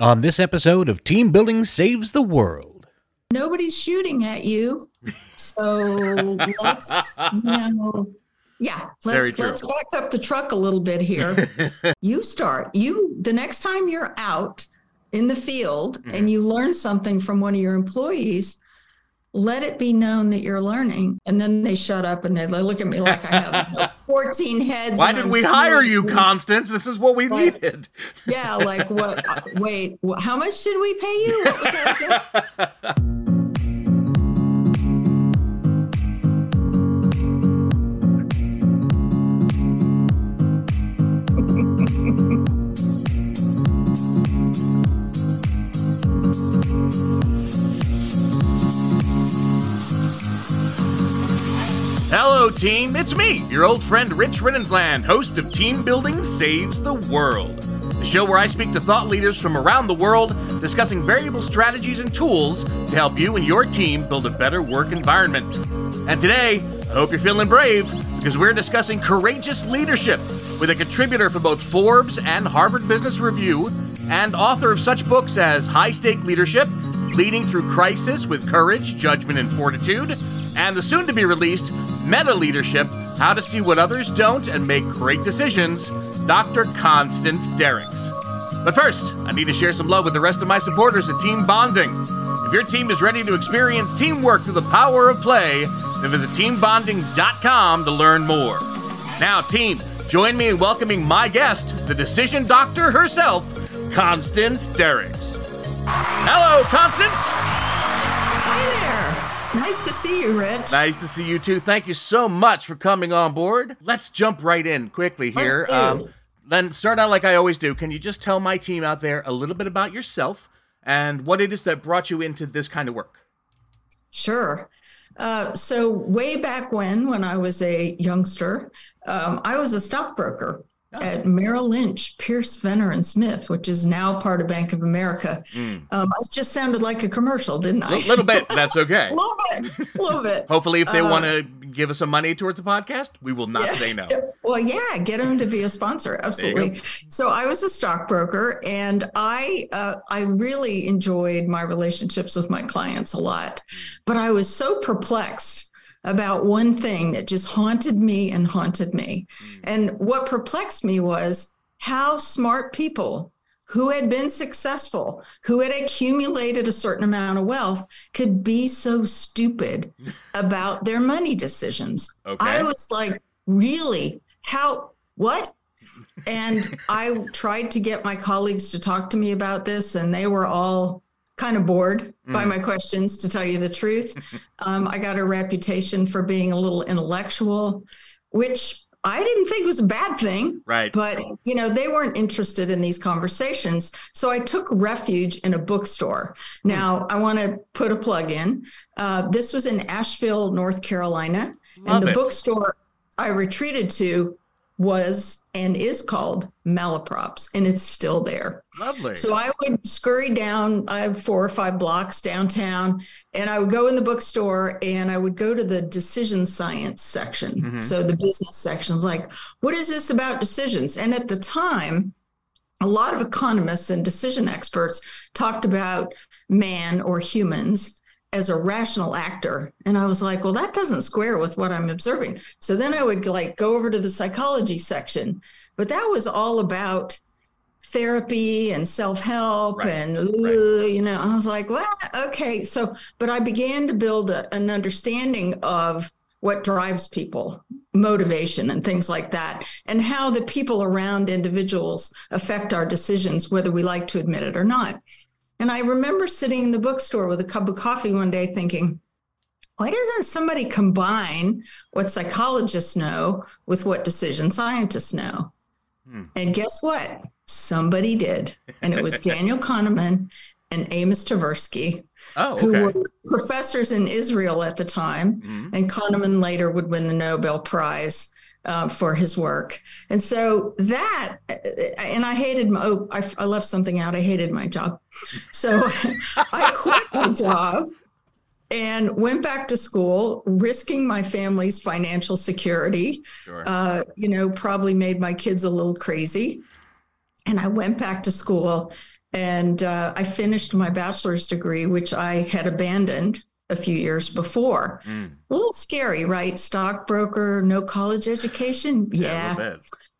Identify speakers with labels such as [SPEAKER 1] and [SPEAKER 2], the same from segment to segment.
[SPEAKER 1] on this episode of Team Building Saves the World.
[SPEAKER 2] Nobody's shooting at you. So let's, you know, yeah, let's let's back up the truck a little bit here. you start. You the next time you're out in the field mm-hmm. and you learn something from one of your employees, let it be known that you're learning. And then they shut up and they look at me like I have you know, 14 heads.
[SPEAKER 3] Why did I'm we hire you, Constance? This is what we like, needed.
[SPEAKER 2] yeah, like what? Uh, wait, how much did we pay you?
[SPEAKER 3] Hello, team. It's me, your old friend Rich Rinnensland, host of Team Building Saves the World, the show where I speak to thought leaders from around the world discussing variable strategies and tools to help you and your team build a better work environment. And today, I hope you're feeling brave because we're discussing courageous leadership with a contributor for both Forbes and Harvard Business Review and author of such books as High Stake Leadership, Leading Through Crisis with Courage, Judgment, and Fortitude, and the soon to be released Meta Leadership How to See What Others Don't and Make Great Decisions, Dr. Constance Dierickx. But first, I need to share some love with the rest of my supporters at Team Bonding. If your team is ready to experience teamwork through the power of play, then visit teambonding.com to learn more. Now, team, join me in welcoming my guest, the decision doctor herself, Constance Dierickx. Hello, Constance.
[SPEAKER 2] Nice to see you, Rich.
[SPEAKER 3] Nice to see you too. Thank you so much for coming on board. Let's jump right in quickly here. Um, then start out like I always do. Can you just tell my team out there a little bit about yourself and what it is that brought you into this kind of work?
[SPEAKER 2] Sure. Uh, so way back when, when I was a youngster, um, I was a stockbroker oh. at Merrill Lynch, Pierce, Fenner and Smith, which is now part of Bank of America. Mm. Um, I just sounded like a commercial, didn't I?
[SPEAKER 3] A little bit. That's okay.
[SPEAKER 2] a little bit. A little bit.
[SPEAKER 3] Hopefully, if they uh, want to give us some money towards the podcast, we will not yeah. say no.
[SPEAKER 2] Well, yeah, get them to be a sponsor. Absolutely. So I was a stockbroker, and I uh, I really enjoyed my relationships with my clients a lot, but I was so perplexed about one thing that just haunted me and haunted me. Mm. And what perplexed me was how smart people who had been successful, who had accumulated a certain amount of wealth, could be so stupid about their money decisions. Okay. I was like, really? How? What? And I tried to get my colleagues to talk to me about this, and they were all kind of bored mm. by my questions, to tell you the truth. um, I got a reputation for being a little intellectual, which I didn't think was a bad thing.
[SPEAKER 3] Right.
[SPEAKER 2] But, you know, they weren't interested in these conversations. So I took refuge in a bookstore. Hmm. Now, I want to put a plug in. Uh, this was in Asheville, North Carolina. Love and the it. bookstore I retreated to was and is called Malaprops, and it's still there.
[SPEAKER 3] Lovely.
[SPEAKER 2] So I would scurry down, I have four or five blocks downtown, and I would go in the bookstore and I would go to the decision science section. Mm-hmm. So the business sections, like, what is this about decisions? And at the time, a lot of economists and decision experts talked about man or humans as a rational actor and i was like well that doesn't square with what i'm observing so then i would like go over to the psychology section but that was all about therapy and self-help right. and right. Uh, you know i was like well okay so but i began to build a, an understanding of what drives people motivation and things like that and how the people around individuals affect our decisions whether we like to admit it or not and I remember sitting in the bookstore with a cup of coffee one day thinking, why doesn't somebody combine what psychologists know with what decision scientists know? Hmm. And guess what? Somebody did. And it was Daniel Kahneman and Amos Tversky, oh, okay. who were professors in Israel at the time. Mm-hmm. And Kahneman later would win the Nobel Prize uh, for his work. And so that, and I hated my, oh, I, I left something out. I hated my job. So I quit my job and went back to school, risking my family's financial security. Sure. Uh, you know, probably made my kids a little crazy. And I went back to school And uh, I finished my bachelor's degree, which I had abandoned a few years before. Mm. A little scary, right? Stockbroker, no college education. Yeah. Yeah.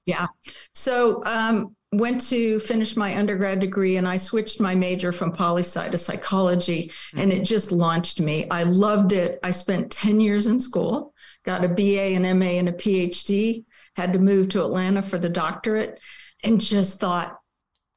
[SPEAKER 2] yeah. So um, went to finish my undergrad degree and I switched my major from poli sci to psychology mm-hmm. and it just launched me. I loved it. I spent 10 years in school, got a BA, an MA, and a PhD, had to move to Atlanta for the doctorate, and just thought,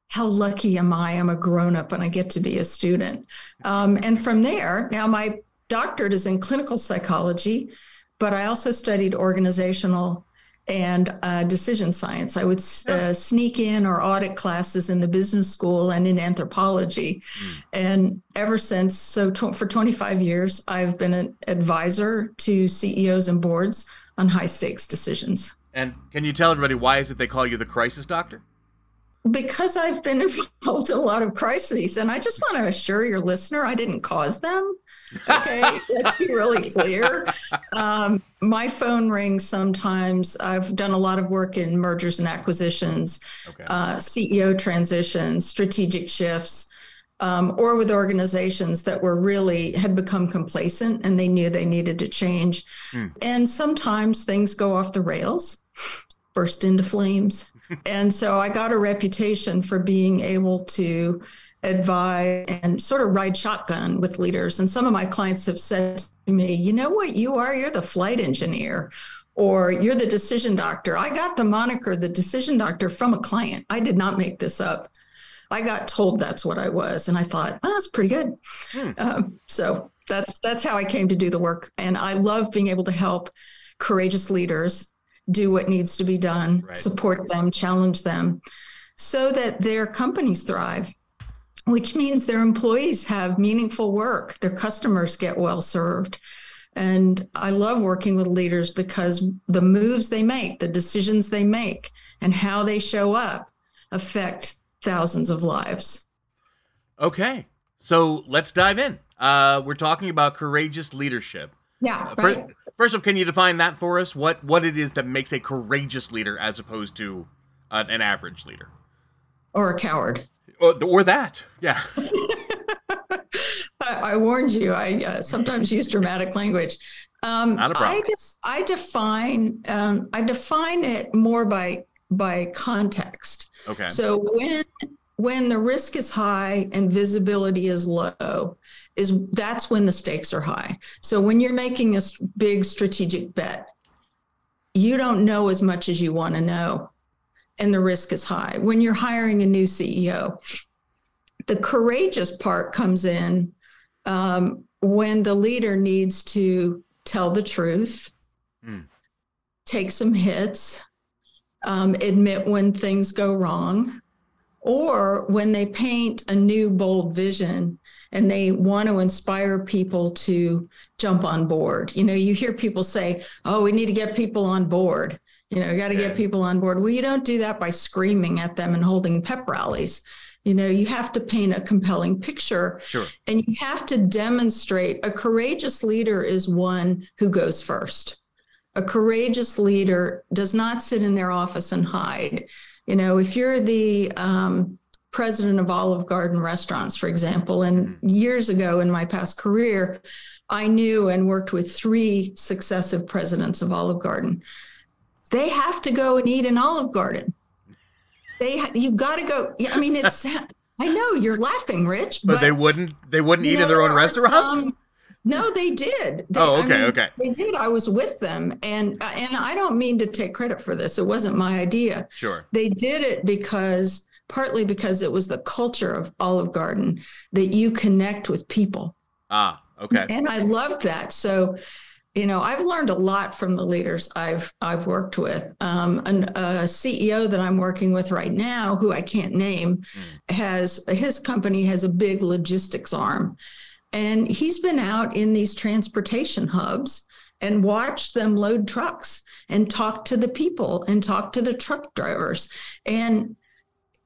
[SPEAKER 2] how lucky am I? I'm a grown up and I get to be a student. Um, and from there, now my doctorate is in clinical psychology, but I also studied organizational and uh, decision science. I would uh, sneak in or audit classes in the business school and in anthropology. Mm. And ever since, so t- for 25 years, I've been an advisor to CEOs and boards on high stakes decisions.
[SPEAKER 3] And can you tell everybody why is it they call you the crisis doctor?
[SPEAKER 2] Because I've been involved in a lot of crises. And I just want to assure your listener I didn't cause them. Okay, let's be really clear. Um, my phone rings sometimes. I've done a lot of work in mergers and acquisitions, okay. uh, CEO transitions, strategic shifts. Um, or with organizations that were really had become complacent and they knew they needed to change. Hmm. And sometimes things go off the rails, burst into flames. And so I got a reputation for being able to advise and sort of ride shotgun with leaders. And some of my clients have said to me, you know what you are? You're the flight engineer or you're the decision doctor. I got the moniker, the decision doctor, from a client. I did not make this up. I got told that's what I was, and I thought oh, that's pretty good. Hmm. Um, so that's that's how I came to do the work, and I love being able to help courageous leaders do what needs to be done, right. support them, challenge them, so that their companies thrive which means their employees have meaningful work, their customers get well served. And I love working with leaders because the moves they make, the decisions they make, and how they show up affect thousands of lives.
[SPEAKER 3] Okay. So let's dive in. Uh, we're talking about courageous leadership.
[SPEAKER 2] Yeah.
[SPEAKER 3] Uh, right. first, first off, can you define that for us? What what it is that makes a courageous leader as opposed to uh, an average leader?
[SPEAKER 2] Or a coward.
[SPEAKER 3] Or, or that, yeah.
[SPEAKER 2] I, I, warned you. I uh, sometimes use dramatic language. Um, Not a problem. I, def- I define um, I define it more by by context.
[SPEAKER 3] Okay.
[SPEAKER 2] So when when the risk is high and visibility is low, is that's when the stakes are high. So when you're making a big strategic bet, you don't know as much as you want to know and the risk is high. When you're hiring a new CEO, the courageous part comes in um, when the leader needs to tell the truth, mm. take some hits, um, admit when things go wrong, or when they paint a new bold vision and they want to inspire people to jump on board. You know, you hear people say, oh, we need to get people on board. You know, you got to get people on board. Well, you don't do that by screaming at them and holding pep rallies. You know, you have to paint a compelling picture.
[SPEAKER 3] Sure.
[SPEAKER 2] And you have to demonstrate a courageous leader is one who goes first. A courageous leader does not sit in their office and hide. You know, if you're the um, president of Olive Garden restaurants, for example, and mm-hmm. years ago in my past career, I knew and worked with three successive presidents of Olive Garden they have to go and eat an Olive Garden. They you got to go. I mean, it's. I know you're laughing, Rich,
[SPEAKER 3] but, but they wouldn't. They wouldn't eat know, in their own restaurants. Some,
[SPEAKER 2] no, they did. They,
[SPEAKER 3] oh, okay,
[SPEAKER 2] I mean,
[SPEAKER 3] okay.
[SPEAKER 2] They did. I was with them, and and I don't mean to take credit for this. It wasn't my idea.
[SPEAKER 3] Sure.
[SPEAKER 2] They did it because partly because it was the culture of Olive Garden that you connect with people.
[SPEAKER 3] Ah, okay.
[SPEAKER 2] And I loved that. So you know i've learned a lot from the leaders i've i've worked with um, an, a ceo that i'm working with right now who i can't name mm. has his company has a big logistics arm and he's been out in these transportation hubs and watched them load trucks and talk to the people and talk to the truck drivers. And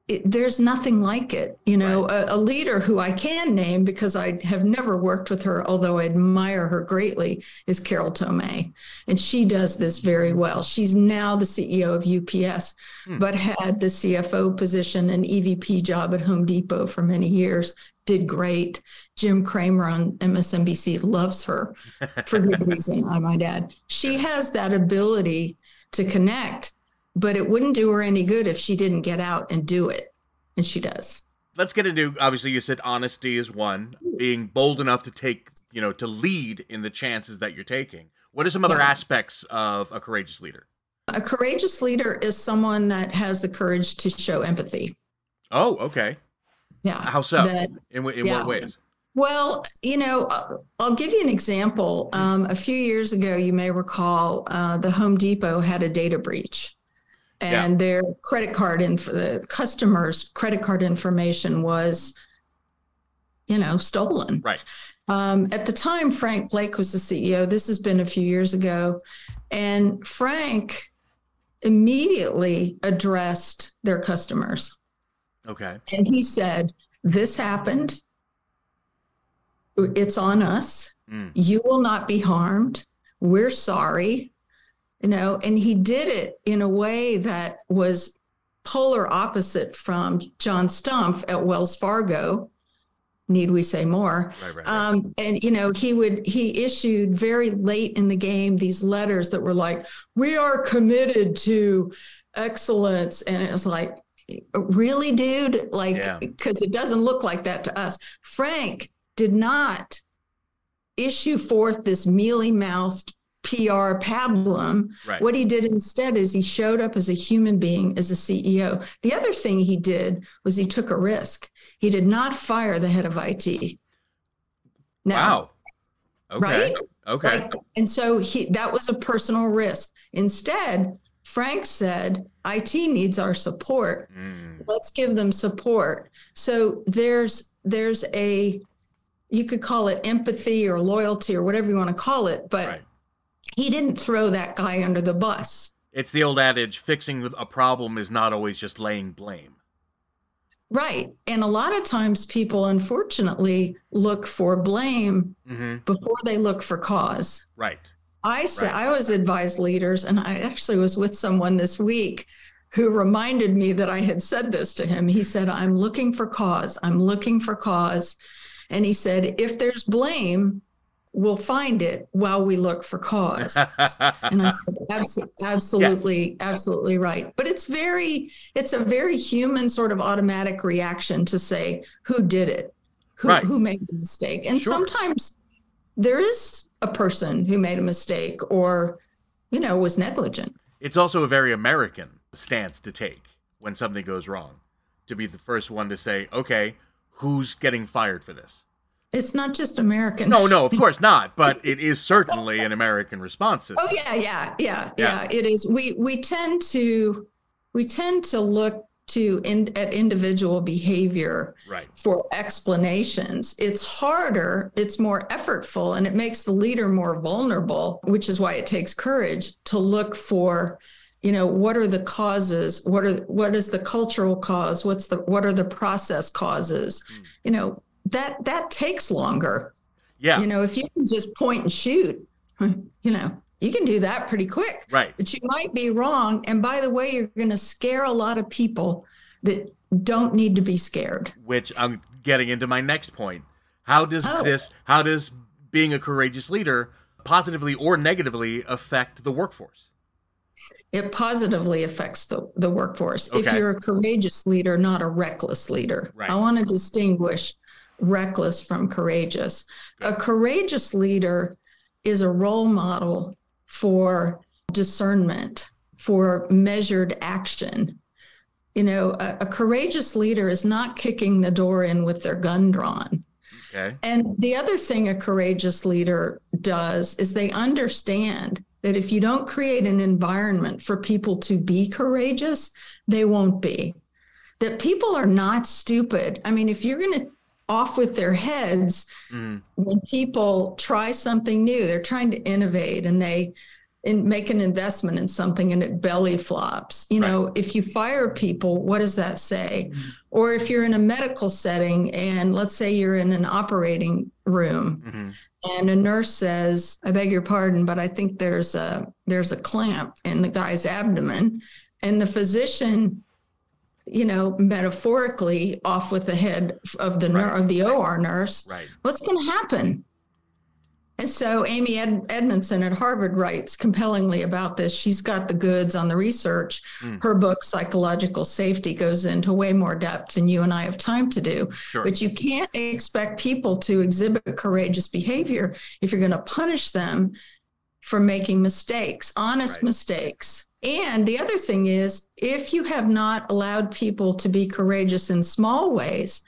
[SPEAKER 2] it, there's nothing like it. You know, right. a, a, leader who I can name because I have never worked with her, although I admire her greatly, is Carol Tomé. And she does this very well. She's now the CEO of UPS, hmm. but had the CFO position and EVP job at Home Depot for many years. Did great. Jim Cramer on MSNBC loves her for good reason, I might add. She has that ability to connect but it wouldn't do her any good if she didn't get out and do it. And she does.
[SPEAKER 3] Let's get into obviously you said honesty is one, being bold enough to take, you know, to lead in the chances that you're taking. What are some other yeah. aspects of a courageous leader?
[SPEAKER 2] A courageous leader is someone that has the courage to show empathy.
[SPEAKER 3] Oh, okay.
[SPEAKER 2] Yeah.
[SPEAKER 3] How so? That, in in yeah. what ways?
[SPEAKER 2] Well, you know, I'll give you an example. Um, a few years ago, you may recall uh, the Home Depot had a data breach and yeah. their credit card and for the customers credit card information was you know stolen.
[SPEAKER 3] Right.
[SPEAKER 2] Um, at the time frank blake was the ceo this has been a few years ago. And frank immediately addressed their customers.
[SPEAKER 3] Okay.
[SPEAKER 2] And he said this happened. It's on us. Mm. you will not be harmed. We're sorry you know, and he did it in a way that was polar opposite from John Stumpf at Wells Fargo. Need we say more? Right, right, right. Um, and you know, he would he issued very late in the game these letters that were like, "We are committed to excellence," and it was like, "Really, dude? Like, because yeah. it doesn't look like that to us." Frank did not issue forth this mealy mouthed PR pablum. Right. What he did instead is he showed up as a human being, as a CEO. The other thing he did was he took a risk. He did not fire the head of IT.
[SPEAKER 3] Now, wow. Okay.
[SPEAKER 2] Right?
[SPEAKER 3] Okay.
[SPEAKER 2] Like, and so he that was a personal risk. Instead, Frank said, IT needs our support. Mm. Let's give them support. So there's there's a you could call it empathy or loyalty or whatever you want to call it, but right he didn't throw that guy under the bus.
[SPEAKER 3] It's the old adage fixing a problem is not always just laying blame.
[SPEAKER 2] Right. And a lot of times people, unfortunately, look for blame mm-hmm. before they look for cause.
[SPEAKER 3] Right.
[SPEAKER 2] I say right. I always advise leaders, and I actually was with someone this week who reminded me that I had said this to him. He said, I'm looking for cause. I'm looking for cause. And he said, if there's blame, we'll find it while we look for cause. and I said, absolutely, absolutely, yes. absolutely right. But it's very, it's a very human sort of automatic reaction to say, who did it? Who, right. who made the mistake? And sure. sometimes there is a person who made a mistake or, you know, was negligent.
[SPEAKER 3] It's also a very American stance to take when something goes wrong, to be the first one to say, okay, who's getting fired for this?
[SPEAKER 2] It's not just American.
[SPEAKER 3] No, no, of course not. But it is certainly an American response.
[SPEAKER 2] Oh yeah, yeah, yeah, yeah, yeah. It is. We we tend to we tend to look to in, at individual behavior
[SPEAKER 3] right.
[SPEAKER 2] for explanations. It's harder, it's more effortful, and it makes the leader more vulnerable, which is why it takes courage to look for you know what are the causes what are what is the cultural cause what's the what are the process causes mm. you know that that takes longer.
[SPEAKER 3] Yeah.
[SPEAKER 2] You know, if you can just point and shoot, you know, you can do that pretty quick.
[SPEAKER 3] Right.
[SPEAKER 2] But you might be wrong. And by the way, you're going to scare a lot of people that don't need to be scared.
[SPEAKER 3] Which I'm getting into my next point. How does oh. this, how does being a courageous leader positively or negatively affect the workforce?
[SPEAKER 2] It positively affects the, the workforce. Okay. If you're a courageous leader, not a reckless leader.
[SPEAKER 3] Right.
[SPEAKER 2] I want to distinguish reckless from courageous. A courageous leader is a role model for discernment, for measured action. You know, a, a, courageous leader is not kicking the door in with their gun drawn.
[SPEAKER 3] Okay.
[SPEAKER 2] And the other thing a courageous leader does is they understand that if you don't create an environment for people to be courageous, they won't be. That people are not stupid. I mean, if you're going to off with their heads mm. when people try something new. They're trying to innovate and they and make an investment in something and it belly flops. You know, right. if you fire people, what does that say? Mm-hmm. Or if you're in a medical setting and let's say you're in an operating room mm-hmm. and a nurse says, "I beg your pardon, but I think there's a there's a clamp in the guy's abdomen." And the physician you know, metaphorically off with the head of the right. of the OR nurse.
[SPEAKER 3] Right.
[SPEAKER 2] What's going to happen? And so Amy Ed- Edmondson at Harvard writes compellingly about this. She's got the goods on the research. Mm. Her book, Psychological Safety, goes into way more depth than you and I have time to do. Sure. But you can't expect people to exhibit courageous behavior if you're going to punish them for making mistakes, honest right. mistakes. And the other thing is, if you have not allowed people to be courageous in small ways,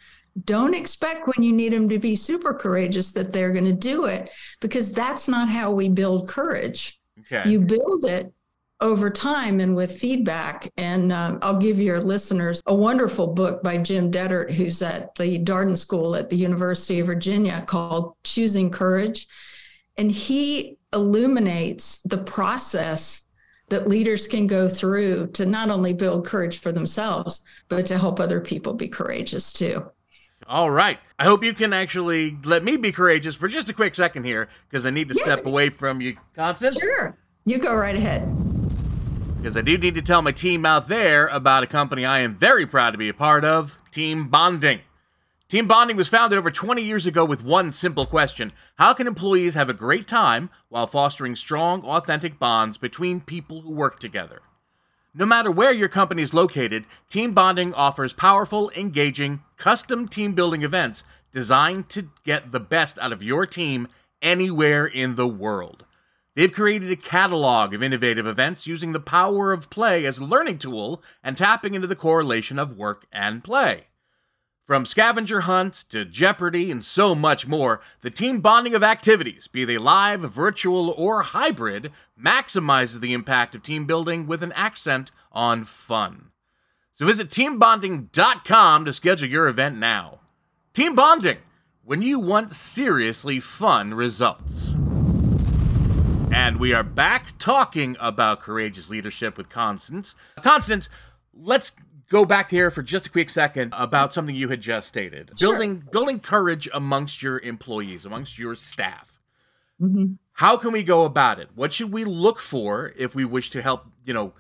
[SPEAKER 2] don't expect when you need them to be super courageous that they're going to do it because that's not how we build courage. Okay. You build it over time and with feedback. And um, I'll give your listeners a wonderful book by Jim Detert, who's at the Darden School at the University of Virginia called Choosing Courage. And he illuminates the process that leaders can go through to not only build courage for themselves, but to help other people be courageous too.
[SPEAKER 3] All right. I hope you can actually let me be courageous for just a quick second here because I need to yeah. step away from you, Constance.
[SPEAKER 2] Sure. You go right ahead.
[SPEAKER 3] Because I do need to tell my team out there about a company I am very proud to be a part of Team Bonding. Team Bonding was founded over 20 years ago with one simple question How can employees have a great time while fostering strong, authentic bonds between people who work together? No matter where your company is located, Team Bonding offers powerful, engaging, custom team building events designed to get the best out of your team anywhere in the world. They've created a catalog of innovative events using the power of play as a learning tool and tapping into the correlation of work and play. From scavenger hunts to Jeopardy and so much more, the team bonding of activities, be they live, virtual, or hybrid, maximizes the impact of team building with an accent on fun. So visit teambonding.com to schedule your event now. Team Bonding, when you want seriously fun results. And we are back talking about courageous leadership with Constance. Constance, let's go back here for just a quick second about something you had just stated. Sure. Building building courage amongst your employees, amongst your staff. Mm-hmm. How can we go about it? What should we look for if we wish to help, you know,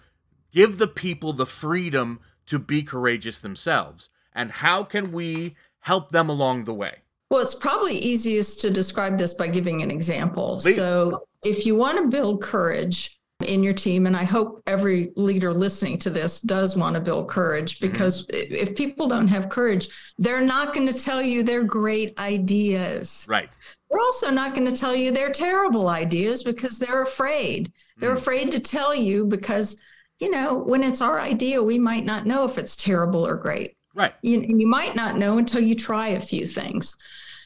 [SPEAKER 3] give the people the freedom to be courageous themselves? And how can we help them along the way?
[SPEAKER 2] Well, it's probably easiest to describe this by giving an example. Please. So, if you want to build courage, in your team. And I hope every leader listening to this does want to build courage mm-hmm. because mm-hmm. if people don't have courage, they're not going to tell you their great ideas.
[SPEAKER 3] Right.
[SPEAKER 2] They're also not going to tell you their terrible ideas because they're afraid. They're mm. afraid to tell you because, you know, when it's our idea, we might not know if it's terrible or great.
[SPEAKER 3] Right.
[SPEAKER 2] You, you might not know until you try a few things.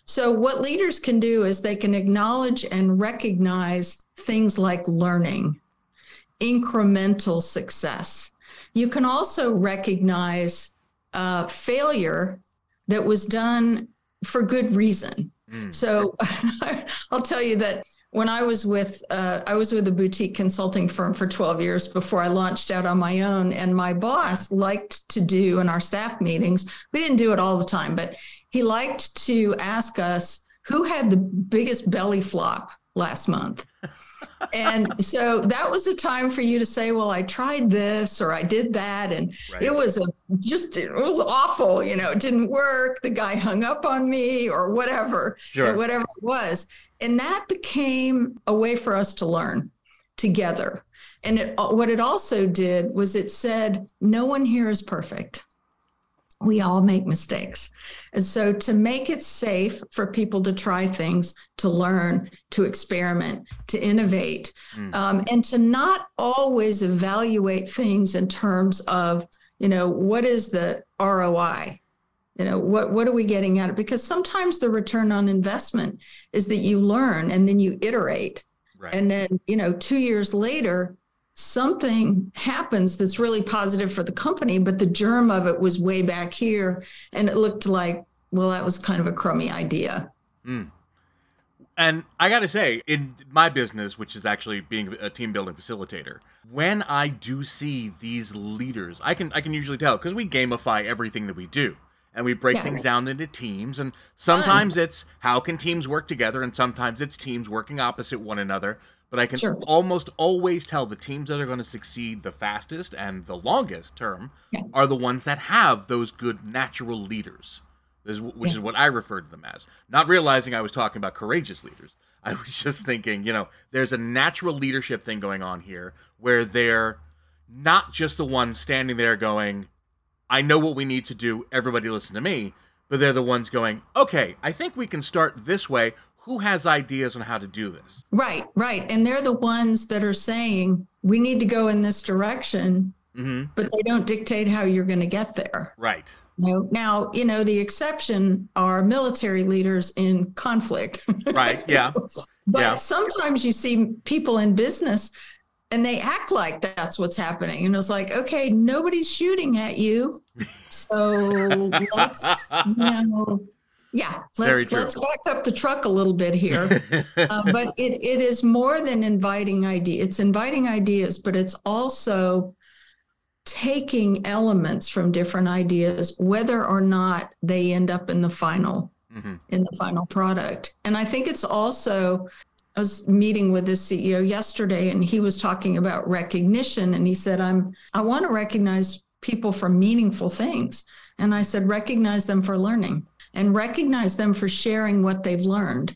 [SPEAKER 2] So, what leaders can do is they can acknowledge and recognize things like learning incremental success. You can also recognize uh, failure that was done for good reason. Mm. So I'll tell you that when I was with uh, I was with a boutique consulting firm for 12 years before I launched out on my own, and my boss liked to do in our staff meetings. We didn't do it all the time, but he liked to ask us who had the biggest belly flop last month and so that was a time for you to say, well, I tried this or I did that. And right. it was a just, it was awful. You know, it didn't work. The guy hung up on me or whatever, sure. whatever it was. And that became a way for us to learn together. And it, what it also did was it said, no one here is perfect we all make mistakes. And so, to make it safe for people to try things, to learn, to experiment, to innovate, mm. um, and to not always evaluate things in terms of, you know, what is the ROI? You know, what, what are we getting at it? Because sometimes the return on investment is that you learn and then you iterate. Right. And then, you know, two years later, something happens that's really positive for the company, but the germ of it was way back here. And it looked like, well, that was kind of a crummy idea. Mm.
[SPEAKER 3] And I got to say, in my business, which is actually being a team building facilitator, when I do see these leaders, I can I can usually tell because we gamify everything that we do. And we break
[SPEAKER 2] Yeah.
[SPEAKER 3] things down into teams and sometimes it's how can teams work together and sometimes it's teams working opposite one another. But I can
[SPEAKER 2] Sure.
[SPEAKER 3] almost always tell the teams that are going to succeed the fastest and the longest term
[SPEAKER 2] Yeah.
[SPEAKER 3] are the ones that have those good natural leaders, which is what I refer to them as. Not realizing I was talking about courageous leaders. I was just thinking, you know, there's a natural leadership thing going on here where they're not just the ones standing there going, I know what we need to do, everybody listen to me, but they're the ones going, okay, I think we can start this way. Who has ideas on how to do this?
[SPEAKER 2] Right, right. And they're the ones that are saying we need to go in this direction,
[SPEAKER 3] hmm
[SPEAKER 2] but they don't dictate how you're going to get there.
[SPEAKER 3] Right.
[SPEAKER 2] You know, now, you know, the exception are military leaders in conflict.
[SPEAKER 3] Right. Yeah.
[SPEAKER 2] but
[SPEAKER 3] Yeah.
[SPEAKER 2] sometimes you see people in business and they act like that's what's happening. And it's like, okay, nobody's shooting at you. So let's, you know, yeah, let's let's back up the truck a little bit here. Uh, but it, it is more than inviting idea. It's inviting ideas, but it's also taking elements from different ideas, whether or not they end up in the final
[SPEAKER 3] hmm
[SPEAKER 2] in the final product. And I think it's also, I was meeting with this CEO yesterday and he was talking about recognition. And he said, I'm, I want to recognize people for meaningful things. And I said, recognize them for learning and recognize them for sharing what they've learned.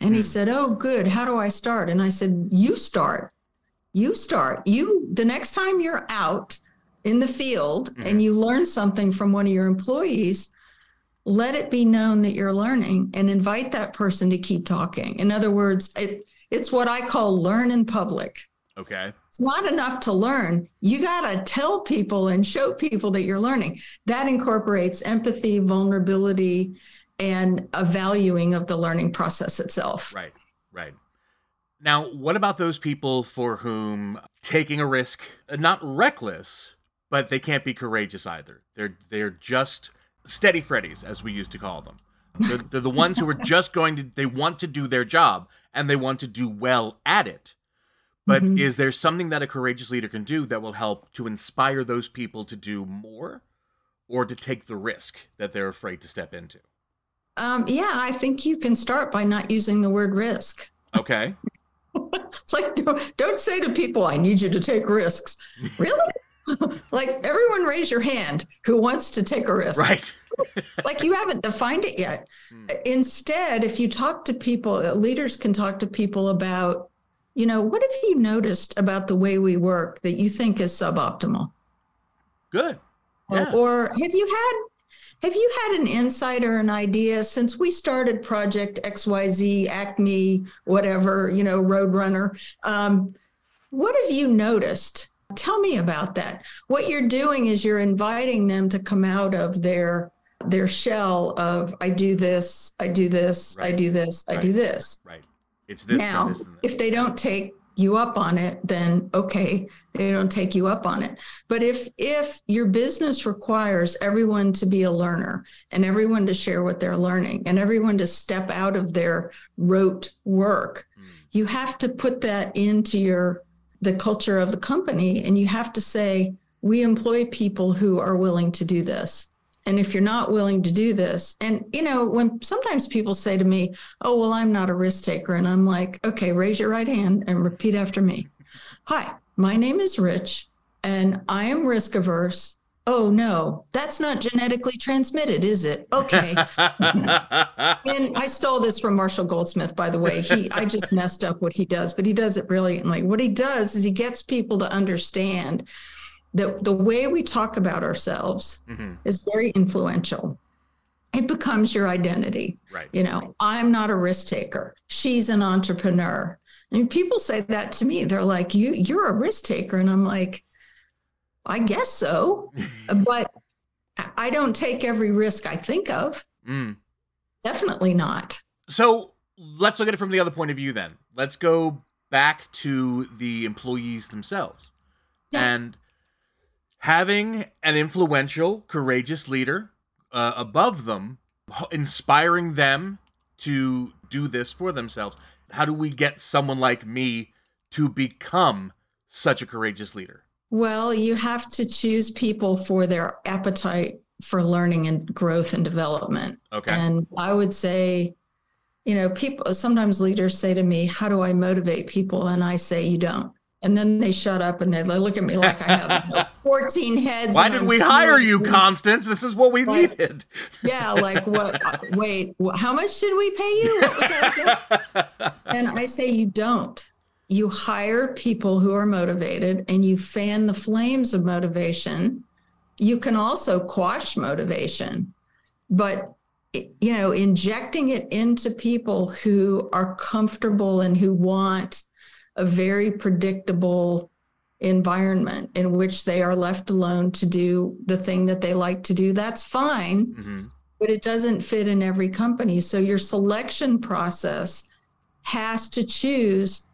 [SPEAKER 2] And he
[SPEAKER 3] Hmm.
[SPEAKER 2] said, Oh, good. How do I start? And I said, You start. You start. You, the next time you're out in the field
[SPEAKER 3] Mhm.
[SPEAKER 2] and you learn something from one of your employees, let it be known that you're learning and invite that person to keep talking. In other words, it, it's what I call learn in public.
[SPEAKER 3] Okay.
[SPEAKER 2] It's not enough to learn. You got to tell people and show people that you're learning. That incorporates empathy, vulnerability, and a valuing of the learning process itself.
[SPEAKER 3] Right. Right. Now, what about those people for whom taking a risk, uh, not reckless, but they can't be courageous either? They're they're just steady Freddies, as we used to call them. They're, they're the ones who are just going to they want to do their job and they want to do well at it. But
[SPEAKER 2] Mhm.
[SPEAKER 3] is there something that a courageous leader can do that will help to inspire those people to do more or to take the risk that they're afraid to step into?
[SPEAKER 2] Um, yeah, I think you can start by not using the word risk.
[SPEAKER 3] Okay.
[SPEAKER 2] It's like don't, don't say to people, "I need you to take risks." Really? like everyone, raise your hand who wants to take a risk.
[SPEAKER 3] Right.
[SPEAKER 2] Like you haven't defined it yet.
[SPEAKER 3] Hmm.
[SPEAKER 2] Instead, if you talk to people, leaders can talk to people about, you know, what have you noticed about the way we work that you think is suboptimal?
[SPEAKER 3] Good.
[SPEAKER 2] Or-
[SPEAKER 3] Yeah.
[SPEAKER 2] Or have you had have you had an insight or an idea since we started Project XYZ, Acme, whatever, you know, Roadrunner? Um, what have you noticed? Tell me about that. What you're doing is you're inviting them to come out of their their shell of I do this, I do this, I do this, I do this.
[SPEAKER 3] Right. It's this,
[SPEAKER 2] now,
[SPEAKER 3] this,
[SPEAKER 2] if they don't take you up on it, then okay, they don't take you up on it. But if if your business requires everyone to be a learner and everyone to share what they're learning and everyone to step out of their rote work,
[SPEAKER 3] Mm.
[SPEAKER 2] you have to put that into your the culture of the company and you have to say we employ people who are willing to do this and if you're not willing to do this and you know when sometimes people say to me oh well i'm not a risk taker and i'm like okay raise your right hand and repeat after me hi my name is rich and i am risk averse oh no that's not genetically transmitted is it okay and I stole this from Marshall Goldsmith, by the way. He, I just messed up what he does, but he does it brilliantly. What he does is he gets people to understand that the way we talk about ourselves
[SPEAKER 3] Mhm.
[SPEAKER 2] is very influential. It becomes your identity.
[SPEAKER 3] Right.
[SPEAKER 2] You know, I'm not a risk taker. She's an entrepreneur. And people say that to me. They're like, "You, you're a risk taker," and I'm like, "I guess so," but I- I don't take every risk I think of.
[SPEAKER 3] Mm.
[SPEAKER 2] Definitely not.
[SPEAKER 3] So let's look at it from the other point of view then. Let's go back to the employees themselves.
[SPEAKER 2] Yeah.
[SPEAKER 3] And having an influential, courageous leader uh, above them, inspiring them to do this for themselves. How do we get someone like me to become such a courageous leader?
[SPEAKER 2] Well, you have to choose people for their appetite for learning and growth and development.
[SPEAKER 3] Okay.
[SPEAKER 2] And I would say, you know, people sometimes leaders say to me, How do I motivate people? And I say, You don't. And then they shut up and they look at me like I have you know, 14 heads.
[SPEAKER 3] Why did
[SPEAKER 2] I'm
[SPEAKER 3] we hire you. Constance? This is what we
[SPEAKER 2] Like-
[SPEAKER 3] needed.
[SPEAKER 2] Yeah, like what? uh, Wait, how much did we pay you? What was that? And I say you don't. You hire people who are motivated and you fan the flames of motivation. You can also quash motivation, but you know, injecting it into people who are comfortable and who want a very predictable environment in which they are left alone to do the thing that they like to do, that's fine
[SPEAKER 3] hmm
[SPEAKER 2] but it doesn't fit in every company. So your selection process has to choose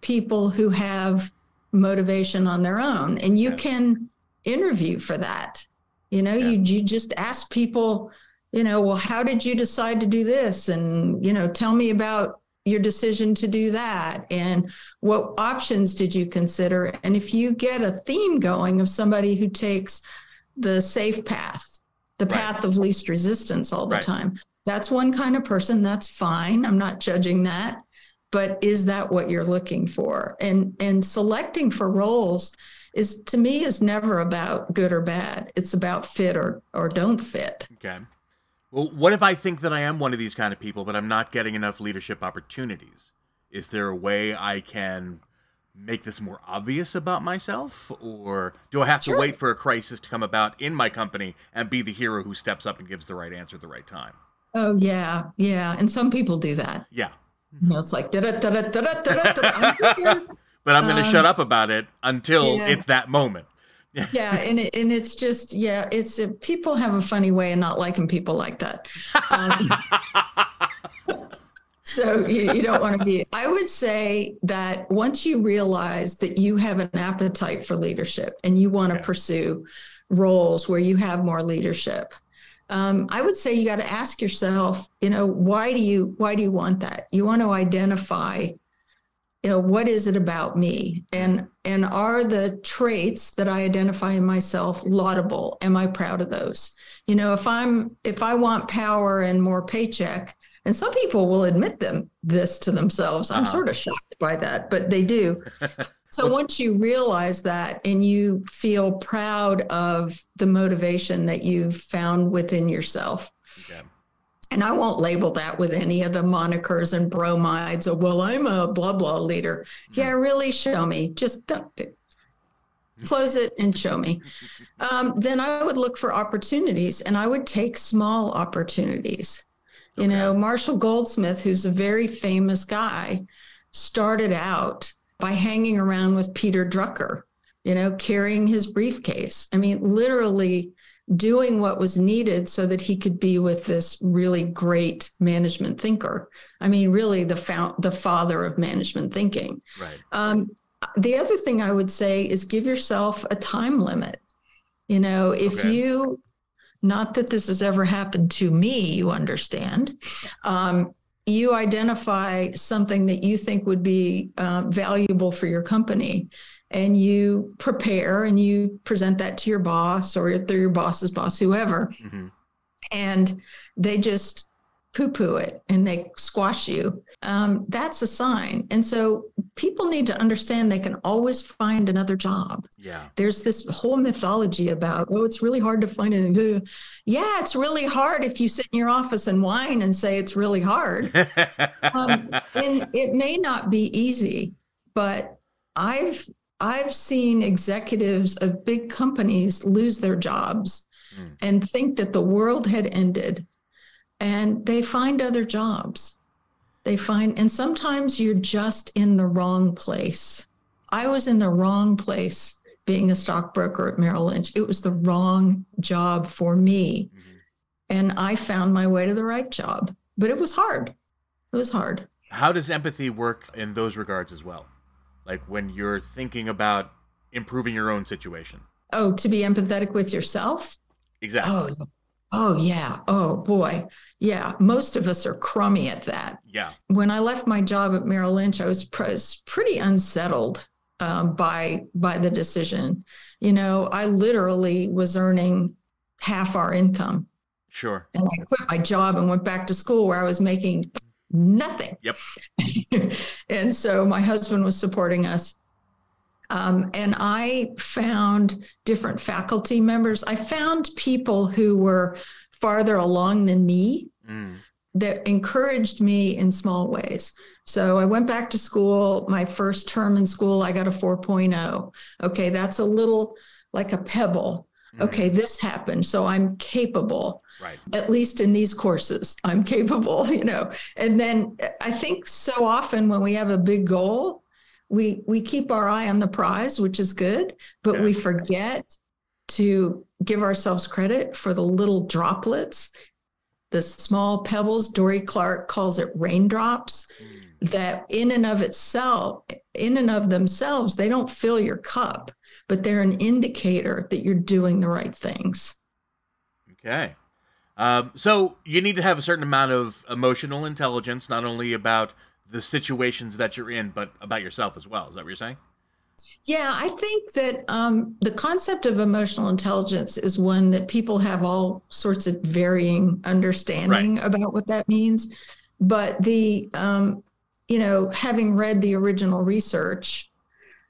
[SPEAKER 2] people who have motivation on their own. And you
[SPEAKER 3] Yeah.
[SPEAKER 2] can interview for that. You know,
[SPEAKER 3] Yeah.
[SPEAKER 2] you you just ask people, you know, well, how did you decide to do this? And, you know, tell me about your decision to do that and what options did you consider? And if you get a theme going of somebody who takes the safe path, the
[SPEAKER 3] Right.
[SPEAKER 2] path of least resistance all the
[SPEAKER 3] Right.
[SPEAKER 2] time. That's one kind of person. That's fine. I'm not judging that. But is that what you're looking for? And and selecting for roles is to me is never about good or bad. It's about fit or or don't fit.
[SPEAKER 3] Okay. Well, what if I think that I am one of these kind of people, but I'm not getting enough leadership opportunities? Is there a way I can make this more obvious about myself? Or do I have
[SPEAKER 2] sure.
[SPEAKER 3] to wait for a crisis to come about in my company and be the hero who steps up and gives the right answer at the right time?
[SPEAKER 2] Oh, yeah. Yeah. And some people do that.
[SPEAKER 3] Yeah.
[SPEAKER 2] You know, it's like, da da da da da da da.
[SPEAKER 3] But I'm going to
[SPEAKER 2] um,
[SPEAKER 3] shut up about it until
[SPEAKER 2] yeah.
[SPEAKER 3] it's that moment
[SPEAKER 2] yeah. And it, and it's just yeah it's uh people have a funny way of not liking people like that. Um, so you, you don't want to be i would say that once you realize that you have an appetite for leadership and you want to
[SPEAKER 3] Okay.
[SPEAKER 2] pursue roles where you have more leadership um, i would say you got to ask yourself you know why do you why do you want that? You want to identify you know what is it about me and and are the traits that i identify in myself laudable am i proud of those you know if i'm if i want power and more paycheck and some people will admit them this to themselves i'm
[SPEAKER 3] Uh-huh.
[SPEAKER 2] sort of shocked by that but they do so once you realize that and you feel proud of the motivation that you've found within yourself. And I won't label that with any of the monikers and bromides or, well, I'm a blah, blah leader. Yeah, really show me. Just don't close it and show me. Um, then I would look for opportunities and I would take small opportunities. You
[SPEAKER 3] Okay.
[SPEAKER 2] know, Marshall Goldsmith, who's a very famous guy, started out by hanging around with Peter Drucker, you know, carrying his briefcase. I mean, literally doing what was needed so that he could be with this really great management thinker. I mean, really the found, the father of management thinking.
[SPEAKER 3] Right.
[SPEAKER 2] Um, the other thing I would say is give yourself a time limit. You know, if
[SPEAKER 3] Okay.
[SPEAKER 2] you, not that this has ever happened to me, you understand, um, you identify something that you think would be uh, valuable for your company and you prepare and you present that to your boss or through your boss's boss, whoever,
[SPEAKER 3] hmm
[SPEAKER 2] and they just poo poo it and they squash you, um, that's a sign. And so people need to understand they can always find another job.
[SPEAKER 3] Yeah.
[SPEAKER 2] There's this whole mythology about, oh, it's really hard to find it. Yeah, it's really hard if you sit in your office and whine and say it's really hard. Um, and it may not be easy, but I've I've seen executives of big companies lose their jobs
[SPEAKER 3] Mm.
[SPEAKER 2] and think that the world had ended, and they find other jobs. They find, and sometimes you're just in the wrong place. I was in the wrong place being a stockbroker at Merrill Lynch. It was the wrong job for me.
[SPEAKER 3] Mhm.
[SPEAKER 2] And I found my way to the right job, but it was hard. It was hard.
[SPEAKER 3] How does empathy work in those regards as well? Like when you're thinking about improving your own situation.
[SPEAKER 2] Oh, to be empathetic with yourself?
[SPEAKER 3] Exactly.
[SPEAKER 2] Oh, Oh, yeah. Oh, boy. Yeah. Most of us are crummy at that.
[SPEAKER 3] Yeah.
[SPEAKER 2] When I left my job at Merrill Lynch, I was, pr- pretty unsettled um, by by the decision. You know, I literally was earning half our income.
[SPEAKER 3] Sure.
[SPEAKER 2] And I quit my job and went back to school where I was making nothing.
[SPEAKER 3] Yep.
[SPEAKER 2] and so my husband was supporting us. Um, and I found different faculty members. I found people who were farther along than me mm. that encouraged me in small ways. So I went back to school. My first term in school, I got a 4.0. Okay, that's a little like a pebble. Mm. Okay, this happened. So I'm capable.
[SPEAKER 3] Right.
[SPEAKER 2] At least in these courses, I'm capable, you know. And then I think so often when we have a big goal, we we keep our eye on the prize, which is good, but yeah. we forget to give ourselves credit for the little droplets, the small pebbles. Dorie Clark calls it raindrops. Mm. That in and of itself, in and of themselves, they don't fill your cup, but they're an indicator that you're doing the right things.
[SPEAKER 3] Okay. Um, so you need to have a certain amount of emotional intelligence, not only about the situations that you're in, but about yourself as well. Is that what you're saying?
[SPEAKER 2] Yeah, I think that um, the concept of emotional intelligence is one that people have all sorts of varying understanding right. about what that means. But the, um, you know, having read the original research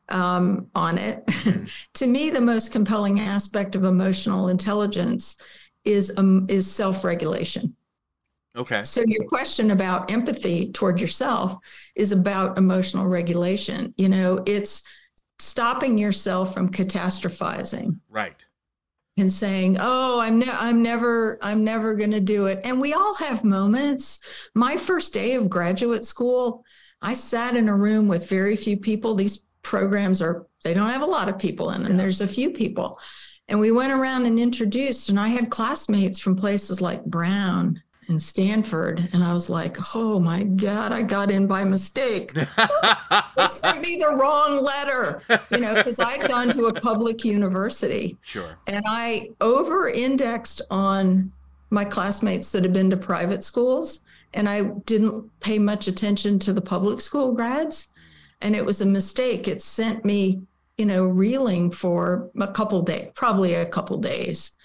[SPEAKER 2] um, on it, mm-hmm. to me, the most compelling aspect of emotional intelligence is um, is self regulation.
[SPEAKER 3] Okay.
[SPEAKER 2] So your question about empathy toward yourself is about emotional regulation. You know, it's stopping yourself from catastrophizing.
[SPEAKER 3] Right.
[SPEAKER 2] And saying, "Oh, I'm ne- I'm never I'm never going to do it." And we all have moments. My first day of graduate school, I sat in a room with very few people. These programs are they don't have a lot of people in them. Yeah. There's a few people. And we went around and introduced and I had classmates from places like Brown and Stanford. And I was like, oh my God, I got in by mistake. they sent me the wrong letter, you know, because I'd gone to a public university.
[SPEAKER 3] Sure.
[SPEAKER 2] And I over indexed on my classmates that had been to private schools. And I didn't pay much attention to the public school grads. And it was a mistake. It sent me, you know, reeling for a couple days, probably a couple days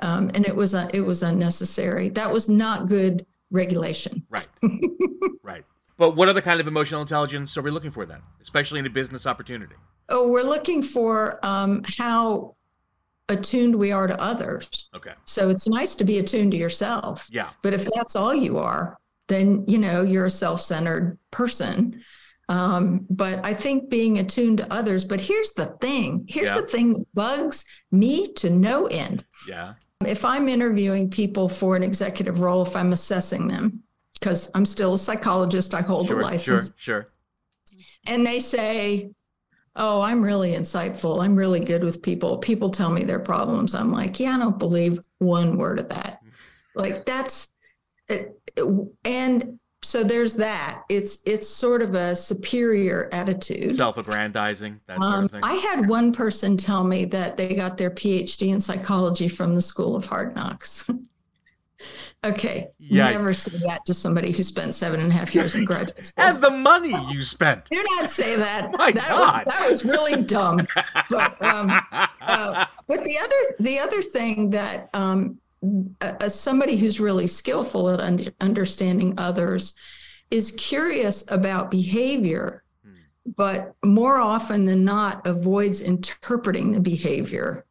[SPEAKER 2] um, and it was uh, it was unnecessary. That was not good regulation.
[SPEAKER 3] Right, right. But what other kind of emotional intelligence are we looking for then, especially in a business opportunity?
[SPEAKER 2] Oh, we're looking for um, how attuned we are to others.
[SPEAKER 3] Okay.
[SPEAKER 2] So it's nice to be attuned to yourself.
[SPEAKER 3] Yeah.
[SPEAKER 2] But if that's all you are, then you know you're a self-centered person. Um, but I think being attuned to others. But here's the thing. Here's yeah. the thing that bugs me to no end.
[SPEAKER 3] Yeah.
[SPEAKER 2] If I'm interviewing people for an executive role, if I'm assessing them, because I'm still a psychologist, I hold
[SPEAKER 3] sure,
[SPEAKER 2] a license.
[SPEAKER 3] Sure, sure.
[SPEAKER 2] And they say, Oh, I'm really insightful. I'm really good with people. People tell me their problems. I'm like, Yeah, I don't believe one word of that. Mm. Like, that's, eh, eh, it, and so there's that. It's it's sort of a superior attitude.
[SPEAKER 3] Self-aggrandizing, that um,
[SPEAKER 2] sort of um, thing. I had one person tell me that they got their PhD in psychology from the School of Hard Knocks. okay. Yikes. Never say that to somebody who spent seven and a half years in graduate school.
[SPEAKER 3] And the money you spent.
[SPEAKER 2] Do not say that.
[SPEAKER 3] My
[SPEAKER 2] that
[SPEAKER 3] God.
[SPEAKER 2] Was, that was really dumb. but, um, uh, but the other the other thing that um, as somebody who's really skillful at un- understanding others is curious about behavior hmm. but more often than not avoids interpreting the behavior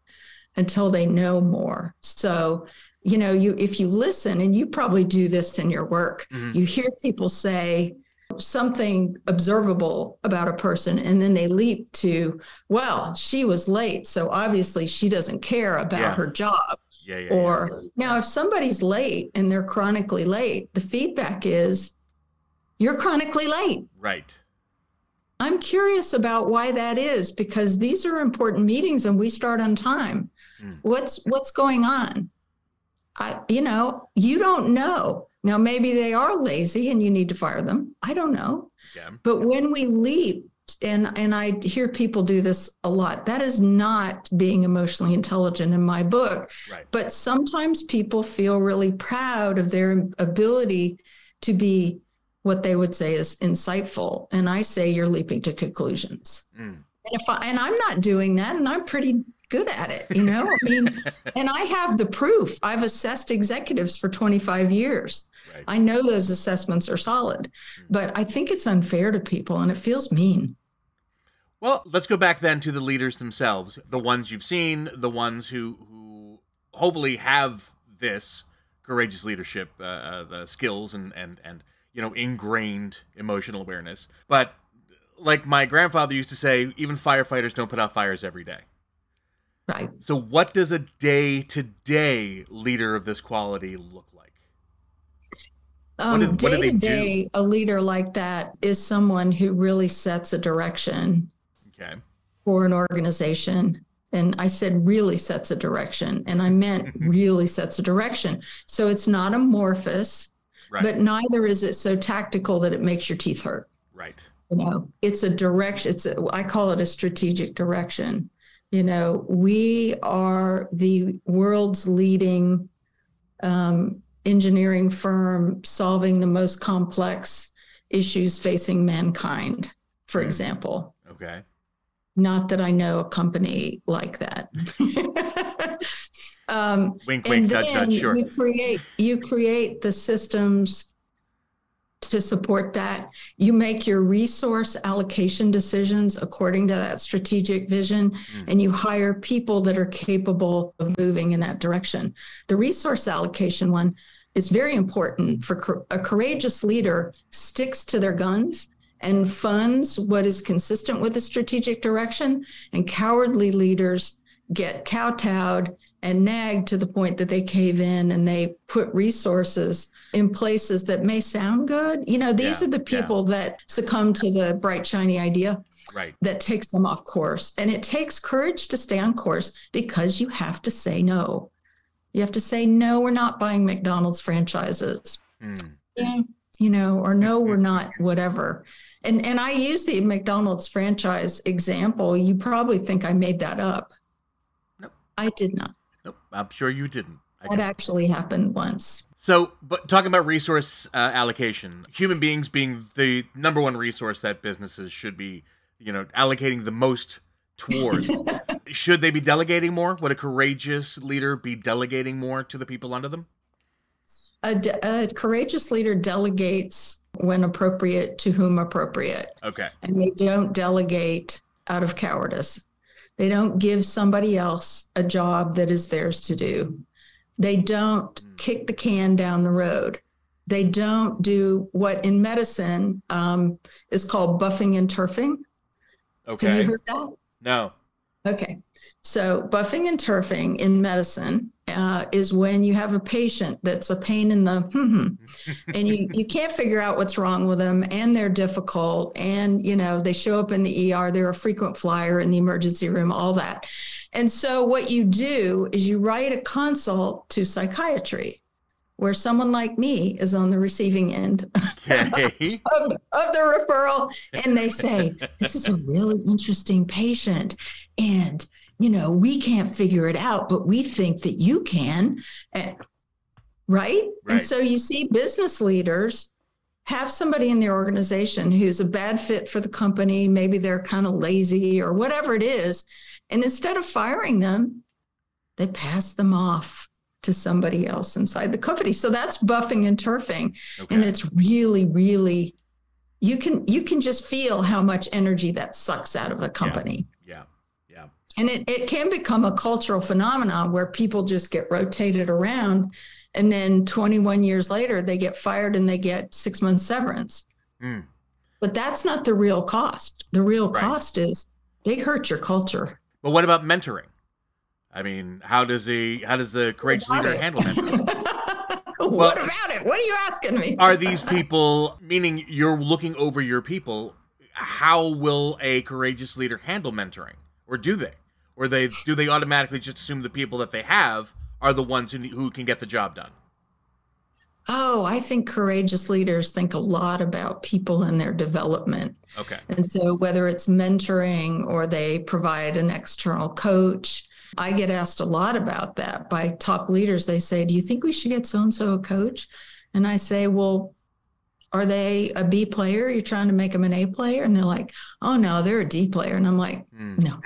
[SPEAKER 2] until they know more so you know you if you listen and you probably do this in your work mm-hmm. you hear people say something observable about a person and then they leap to well she was late so obviously she doesn't care about yeah. her job
[SPEAKER 3] yeah, yeah,
[SPEAKER 2] or yeah. now, if somebody's late and they're chronically late, the feedback is you're chronically late.
[SPEAKER 3] Right.
[SPEAKER 2] I'm curious about why that is because these are important meetings and we start on time. Mm. What's what's going on? I, you know, you don't know. Now maybe they are lazy and you need to fire them. I don't know. Yeah. But when we leap and and I hear people do this a lot. That is not being emotionally intelligent in my book.
[SPEAKER 3] Right.
[SPEAKER 2] But sometimes people feel really proud of their ability to be what they would say is insightful, and I say you're leaping to conclusions.
[SPEAKER 3] Mm.
[SPEAKER 2] And if I and I'm not doing that, and I'm pretty good at it, you know. I mean, and I have the proof. I've assessed executives for 25 years.
[SPEAKER 3] Right.
[SPEAKER 2] I know those assessments are solid, but I think it's unfair to people and it feels mean.
[SPEAKER 3] Well, let's go back then to the leaders themselves, the ones you've seen, the ones who who hopefully have this courageous leadership, uh, uh, the skills and and and you know ingrained emotional awareness. But like my grandfather used to say, even firefighters don't put out fires every day.
[SPEAKER 2] Right.
[SPEAKER 3] So, what does a day to day leader of this quality look like?
[SPEAKER 2] Um,
[SPEAKER 3] do- what do
[SPEAKER 2] day
[SPEAKER 3] they
[SPEAKER 2] to
[SPEAKER 3] do?
[SPEAKER 2] day, a leader like that is someone who really sets a direction
[SPEAKER 3] Okay.
[SPEAKER 2] for an organization. And I said really sets a direction, and I meant really sets a direction. So it's not amorphous,
[SPEAKER 3] Right.
[SPEAKER 2] but neither is it so tactical that it makes your teeth hurt.
[SPEAKER 3] right.
[SPEAKER 2] you know it's a direction it's a, i call it a strategic direction you know we are the world's leading um, engineering firm solving the most complex issues facing mankind for
[SPEAKER 3] Mm.
[SPEAKER 2] example
[SPEAKER 3] Okay.
[SPEAKER 2] not that i know a company like that um,
[SPEAKER 3] Wink, wink, nudge, nudge. Sure.
[SPEAKER 2] you create you create the systems to support that you make your resource allocation decisions according to that strategic vision
[SPEAKER 3] Mm.
[SPEAKER 2] and you hire people that are capable of moving in that direction the resource allocation one is very important for a courageous leader sticks to their guns and funds what is consistent with the strategic direction and cowardly leaders get kowtowed and nagged to the point that they cave in and they put resources in places that may sound good. You know, these
[SPEAKER 3] Yeah,
[SPEAKER 2] are the
[SPEAKER 3] yeah.
[SPEAKER 2] people that succumb to the bright, shiny idea
[SPEAKER 3] Right.
[SPEAKER 2] that takes them off course. And it takes courage to stay on course because you have to say no. You have to say, no, we're not buying McDonald's franchises.
[SPEAKER 3] Mm.
[SPEAKER 2] Yeah, you know, or no, we're not, whatever. And and I use the McDonald's franchise example. You probably think I made that up.
[SPEAKER 3] Nope.
[SPEAKER 2] I did not.
[SPEAKER 3] Nope. I'm sure you didn't. I
[SPEAKER 2] That actually happened once.
[SPEAKER 3] So, but talking about resource uh, allocation, human beings being the number one resource that businesses should be, you know, allocating the most towards. should they be delegating more? Would a courageous leader be delegating more to the people under them?
[SPEAKER 2] A, de- a courageous leader delegates when appropriate to whom appropriate,
[SPEAKER 3] Okay.
[SPEAKER 2] and they don't delegate out of cowardice. They don't give somebody else a job that is theirs to do. They don't
[SPEAKER 3] Mm.
[SPEAKER 2] kick the can down the road. They don't do what in medicine um, is called buffing and turfing. Have you heard that?
[SPEAKER 3] No.
[SPEAKER 2] Okay. So, buffing and turfing in medicine uh, is when you have a patient that's a pain in the and you, you can't figure out what's wrong with them, and they're difficult, and you know they show up in the ER, they're a frequent flyer in the emergency room, all that. And so, what you do is you write a consult to psychiatry, where someone like me is on the receiving end
[SPEAKER 3] Okay.
[SPEAKER 2] of, of the referral and they say this is a really interesting patient and you know we can't figure it out but we think that you can eh, and, right?
[SPEAKER 3] Right.
[SPEAKER 2] and so you see business leaders have somebody in their organization who's a bad fit for the company maybe they're kind of lazy or whatever it is and instead of firing them they pass them off to somebody else inside the company so that's buffing and turfing
[SPEAKER 3] Okay.
[SPEAKER 2] and it's really really you can you can just feel how much energy that sucks out of a company
[SPEAKER 3] yeah. Yeah.
[SPEAKER 2] and it, it can become a cultural phenomenon where people just get rotated around and then 21 years later they get fired and they get six months severance
[SPEAKER 3] Mm.
[SPEAKER 2] but that's not the real cost the real
[SPEAKER 3] Right.
[SPEAKER 2] cost is they hurt your culture
[SPEAKER 3] But what about mentoring? I mean, how does he? how does the courageous leader
[SPEAKER 2] about
[SPEAKER 3] handle mentoring?
[SPEAKER 2] what about it what are you asking me
[SPEAKER 3] Are these people meaning you're looking over your people? How will a courageous leader handle mentoring, or do they, or they do they automatically just assume the people that they have are the ones who who can get the job done?
[SPEAKER 2] Oh, I think courageous leaders think a lot about people and their development.
[SPEAKER 3] Okay.
[SPEAKER 2] And so, whether it's mentoring or they provide an external coach, I get asked a lot about that by top leaders. They say, Do you think we should get so and so a coach? And I say, Well, are they a B player? You're trying to make them an A player? And they're like, Oh, no, they're a D player. And I'm like, mm. No.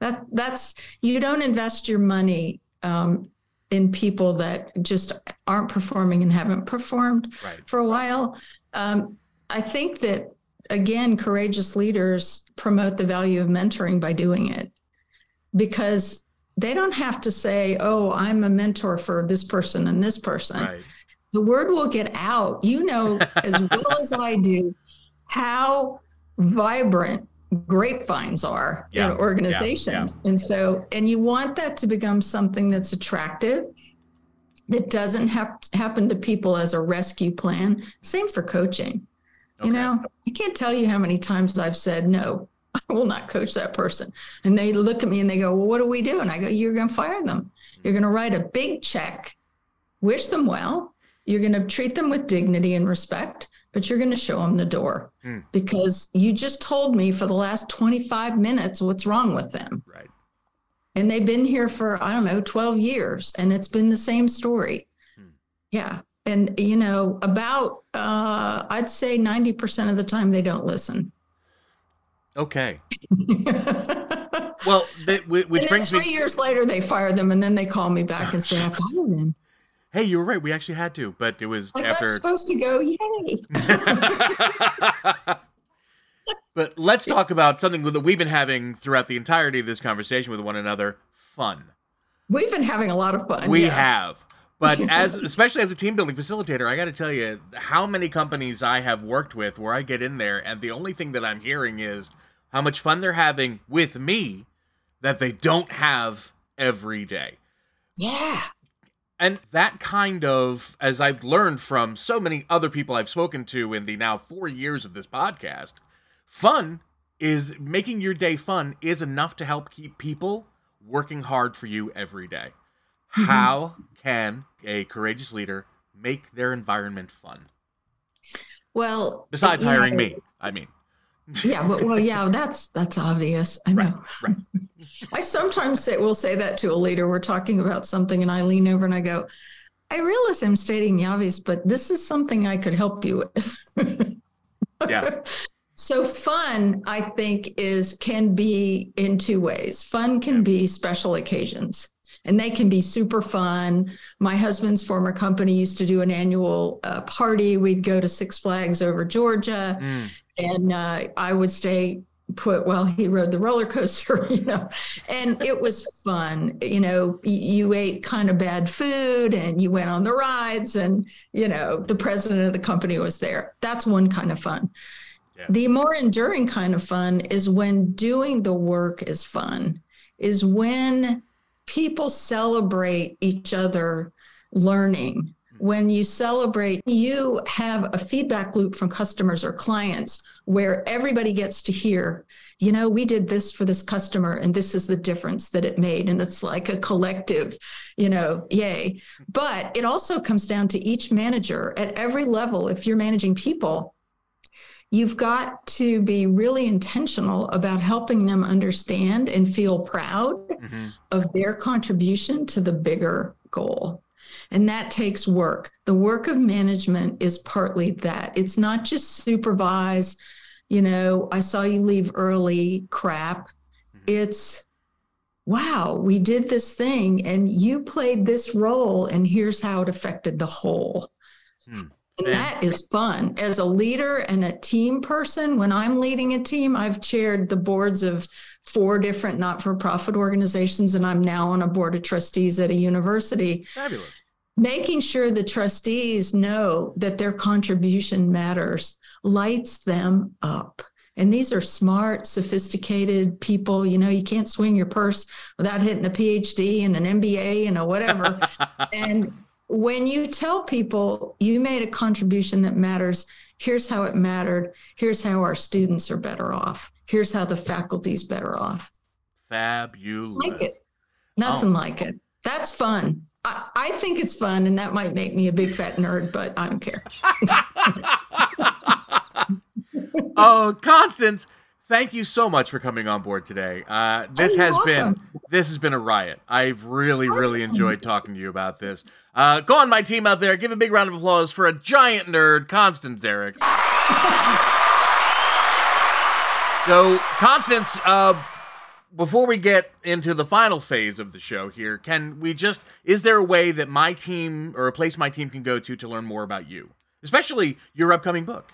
[SPEAKER 2] That's, that's, you don't invest your money um, in people that just aren't performing and haven't performed right. for a while. Um, I think that again, courageous leaders promote the value of mentoring by doing it because they don't have to say, oh, I'm a mentor for this person and this person. Right. The word will get out. You know as well as I do how vibrant grapevines are yeah. in organizations. Yeah. Yeah. And so, and you want that to become something that's attractive that doesn't have to happen to people as a rescue plan. Same for coaching. Okay. You know, I can't tell you how many times I've said, no, I will not coach that person. And they look at me and they go, well, what do we do? And I go, you're going to fire them. You're going to write a big check, wish them well. You're going to treat them with dignity and respect, but you're going to show them the door hmm. because you just told me for the last 25 minutes what's wrong with them.
[SPEAKER 3] Right.
[SPEAKER 2] And they've been here for, I don't know, 12 years and it's been the same story. Hmm. Yeah and you know about uh, i'd say 90% of the time they don't listen
[SPEAKER 3] okay. Well they, which brings
[SPEAKER 2] three
[SPEAKER 3] me
[SPEAKER 2] years later they fired them and then they call me back and say i fired him.
[SPEAKER 3] Hey you were right. We actually had to but it was
[SPEAKER 2] like
[SPEAKER 3] after
[SPEAKER 2] I'm supposed to go. Yay!
[SPEAKER 3] But let's talk about something that we've been having throughout the entirety of this conversation with one another. Fun.
[SPEAKER 2] We've been having a lot of fun
[SPEAKER 3] we yeah. have but as especially as a team building facilitator, I got to tell you how many companies I have worked with where I get in there and the only thing that I'm hearing is how much fun they're having with me that they don't have every day.
[SPEAKER 2] Yeah.
[SPEAKER 3] And that kind of, as I've learned from so many other people I've spoken to in the now four years of this podcast, fun is making your day fun is enough to help keep people working hard for you every day. Mm-hmm. How can a courageous leader make their environment fun?
[SPEAKER 2] Well,
[SPEAKER 3] besides hiring know, me, I mean.
[SPEAKER 2] yeah, but well, yeah, that's that's obvious. I know. Right. right. I sometimes say we'll say that to a leader. We're talking about something, and I lean over and I go, "I realize I'm stating the obvious, but this is something I could help you with."
[SPEAKER 3] yeah.
[SPEAKER 2] So fun, I think, is can be in two ways. Fun can yeah. be special occasions and they can be super fun. My husband's former company used to do an annual uh, party. We'd go to Six Flags over Georgia, mm. and uh, I would stay put while he rode the roller coaster, you know, and it was fun. You know, you ate kind of bad food and you went on the rides, and you know, the president of the company was there. That's one kind of fun. Yeah. The more enduring kind of fun is when doing the work is fun, is when people celebrate each other learning. When you celebrate, you have a feedback loop from customers or clients where everybody gets to hear, you know, we did this for this customer and this is the difference that it made. And it's like a collective, you know, yay. But it also comes down to each manager at every level. If you're managing people, you've got to be really intentional about helping them understand and feel proud mm-hmm. of their contribution to the bigger goal. And that takes work. The work of management is partly that. It's not just supervise, you know, I saw you leave early crap. Mm-hmm. It's, wow, we did this thing and you played this role, and here's how it affected the whole. Hmm. And that is fun. As a leader and a team person, when I'm leading a team, I've chaired the boards of four different not for profit organizations, and I'm now on a board of trustees at a university.
[SPEAKER 3] Fabulous.
[SPEAKER 2] Making sure the trustees know that their contribution matters lights them up. And these are smart, sophisticated people. You know, you can't swing your purse without hitting a PhD and an MBA and a whatever. and when you tell people you made a contribution that matters, here's how it mattered, here's how our students are better off, here's how the faculty's better off.
[SPEAKER 3] Fabulous.
[SPEAKER 2] Like it. Nothing oh. like it. That's fun. I, I think it's fun, and that might make me a big fat nerd, but I don't care.
[SPEAKER 3] oh, Constance, thank you so much for coming on board today. Uh, this
[SPEAKER 2] Oh,
[SPEAKER 3] has
[SPEAKER 2] you're
[SPEAKER 3] been
[SPEAKER 2] welcome.
[SPEAKER 3] This has been a riot. I've really, really enjoyed talking to you about this. Uh, go on, my team out there, give a big round of applause for a giant nerd, Constance Dierickx. so, Constance, uh, before we get into the final phase of the show here, can we just is there a way that my team or a place my team can go to to learn more about you, especially your upcoming book?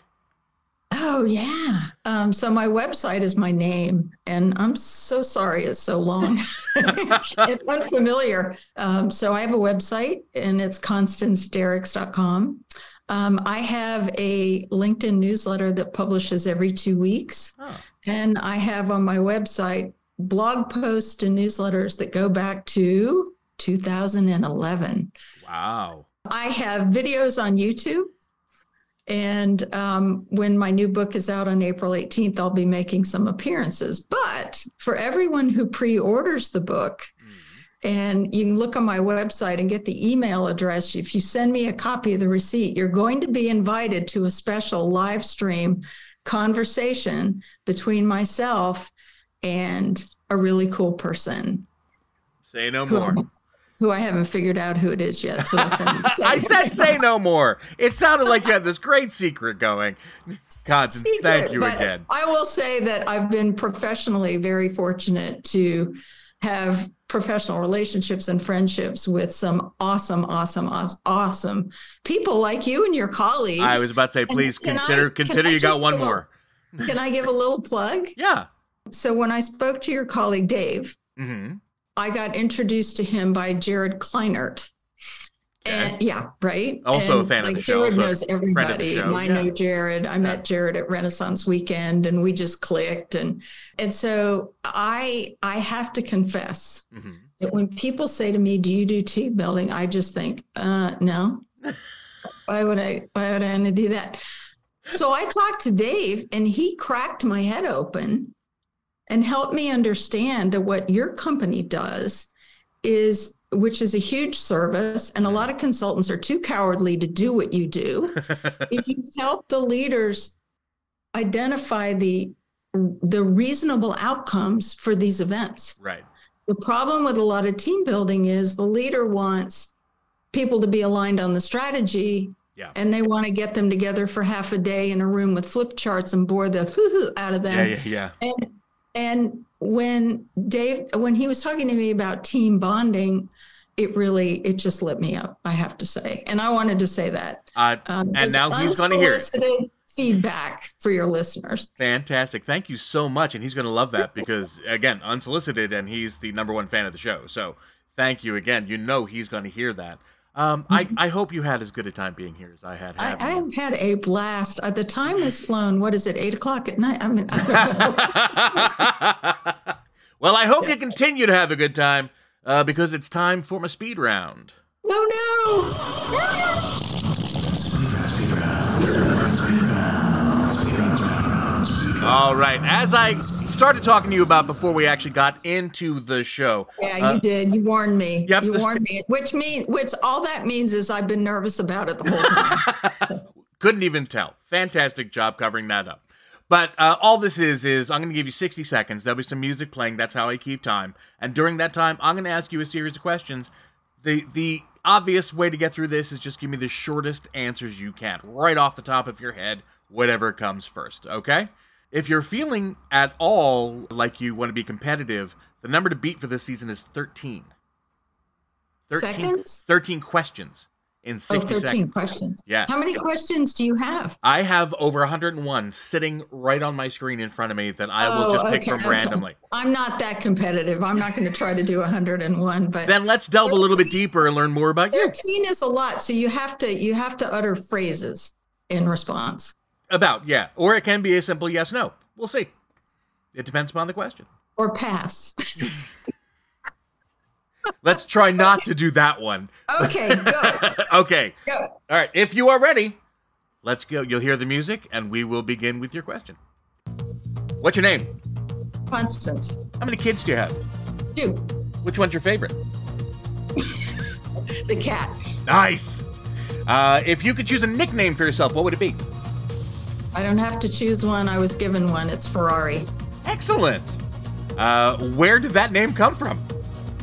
[SPEAKER 2] Oh yeah. Um, so my website is my name, and I'm so sorry it's so long and unfamiliar. Um, so I have a website, and it's constancedierickx.com. Um, I have a LinkedIn newsletter that publishes every two weeks,
[SPEAKER 3] Oh.
[SPEAKER 2] and I have on my website blog posts and newsletters that go back to 2011.
[SPEAKER 3] Wow.
[SPEAKER 2] I have videos on YouTube. And um, when my new book is out on April 18th, I'll be making some appearances. But for everyone who pre orders the book, and you can look on my website and get the email address. If you send me a copy of the receipt, you're going to be invited to a special live stream conversation between myself and a really cool person
[SPEAKER 3] Say no more.
[SPEAKER 2] Who I haven't figured out who it is yet. So I'm
[SPEAKER 3] said say no more. It sounded like you had this great secret going. Constance, thank you again.
[SPEAKER 2] I will say that I've been professionally very fortunate to have professional relationships and friendships with some awesome, awesome, awesome people like you and your colleagues.
[SPEAKER 3] I was about to say, please
[SPEAKER 2] can I-
[SPEAKER 3] consider
[SPEAKER 2] can
[SPEAKER 3] consider you got one
[SPEAKER 2] give a-
[SPEAKER 3] more.
[SPEAKER 2] Can I give a little plug?
[SPEAKER 3] Yeah.
[SPEAKER 2] So when I spoke to your colleague Dave,
[SPEAKER 3] hmm
[SPEAKER 2] I got introduced to him by Jared Kleinert. And yeah, right.
[SPEAKER 3] Also a
[SPEAKER 2] And,
[SPEAKER 3] fan of
[SPEAKER 2] like,
[SPEAKER 3] the show,
[SPEAKER 2] Jared knows
[SPEAKER 3] friend of the
[SPEAKER 2] everybody.
[SPEAKER 3] show,
[SPEAKER 2] and I
[SPEAKER 3] yeah.
[SPEAKER 2] know Jared. I met Jared at Renaissance Weekend, and we just clicked. And and so I I have to confess
[SPEAKER 3] hmm
[SPEAKER 2] that when people say to me, "Do you do team building?" I just think, uh, no. why would I? Why would I want to do that? So I talked to Dave, and he cracked my head open and help me understand that what your company does is which is a huge service and a lot of consultants are too cowardly to do what you do if you help the leaders identify the the reasonable outcomes for these events
[SPEAKER 3] right.
[SPEAKER 2] the problem with a lot of team building is the leader wants people to be aligned on the strategy
[SPEAKER 3] Yeah.
[SPEAKER 2] and they want to get them together for half a day in a room with flip charts and bore the hoo-hoo out of them
[SPEAKER 3] Yeah, yeah, yeah.
[SPEAKER 2] and and when Dave when he was talking to me about team bonding, it really it just lit me up. I have to say, and I wanted to say that.
[SPEAKER 3] Uh,
[SPEAKER 2] Um,
[SPEAKER 3] And now he's gonna hear it.
[SPEAKER 2] Feedback for your listeners.
[SPEAKER 3] fantastic. Thank you so much. And he's going to love that because, again, unsolicited, and he's the number one fan of the show. So thank you again. You know he's going to hear that. Um, I, I hope you had as good a time being here as I had
[SPEAKER 2] I, I've had a blast. Uh, the time has flown. What is it? Eight o'clock at night. I mean,
[SPEAKER 3] well, I hope you continue to have a good time uh, because it's time for my speed round.
[SPEAKER 2] no, no.
[SPEAKER 3] All right. As I started talking to you about before we actually got into the show,
[SPEAKER 2] Yeah,
[SPEAKER 3] uh,
[SPEAKER 2] you did. You warned me.
[SPEAKER 3] Yep,
[SPEAKER 2] you warned me. Which means, which all that means is I've been nervous about it the whole time.
[SPEAKER 3] couldn't even tell. Fantastic job covering that up. But uh, all this is is I'm going to give you 60 seconds. There'll be some music playing. That's how I keep time. And during that time, I'm going to ask you a series of questions. The the obvious way to get through this is just give me the shortest answers you can, right off the top of your head, whatever comes first. Okay? If you're feeling at all like you want to be competitive, the number to beat for this season is 13. 13,
[SPEAKER 2] Seconds?
[SPEAKER 3] 13 questions in
[SPEAKER 2] Oh,
[SPEAKER 3] 60
[SPEAKER 2] 13
[SPEAKER 3] seconds.
[SPEAKER 2] questions.
[SPEAKER 3] Yeah.
[SPEAKER 2] How many questions do you have?
[SPEAKER 3] I have over 101 sitting right on my screen in front of me that I will
[SPEAKER 2] Oh,
[SPEAKER 3] just pick
[SPEAKER 2] okay,
[SPEAKER 3] from
[SPEAKER 2] okay.
[SPEAKER 3] randomly.
[SPEAKER 2] I'm not that competitive. I'm not going to try to do 101, but
[SPEAKER 3] Then let's delve a little bit deeper and learn more about you.
[SPEAKER 2] 13 is a lot. So you have to you have to utter phrases in response.
[SPEAKER 3] About, yeah. Or it can be a simple yes no. We'll see. It depends upon the question.
[SPEAKER 2] Or pass.
[SPEAKER 3] Let's try not to do that one.
[SPEAKER 2] okay, go.
[SPEAKER 3] okay.
[SPEAKER 2] Go.
[SPEAKER 3] All right. If you are ready, let's go. You'll hear the music and we will begin with your question. What's your name?
[SPEAKER 2] Constance.
[SPEAKER 3] How many kids do you have?
[SPEAKER 2] Two.
[SPEAKER 3] Which one's your favorite?
[SPEAKER 2] the cat.
[SPEAKER 3] Nice. Uh, if you could choose a nickname for yourself, what would it be?
[SPEAKER 2] I don't have to choose one. I was given one. It's Ferrari.
[SPEAKER 3] Excellent. Uh, where did that name come from?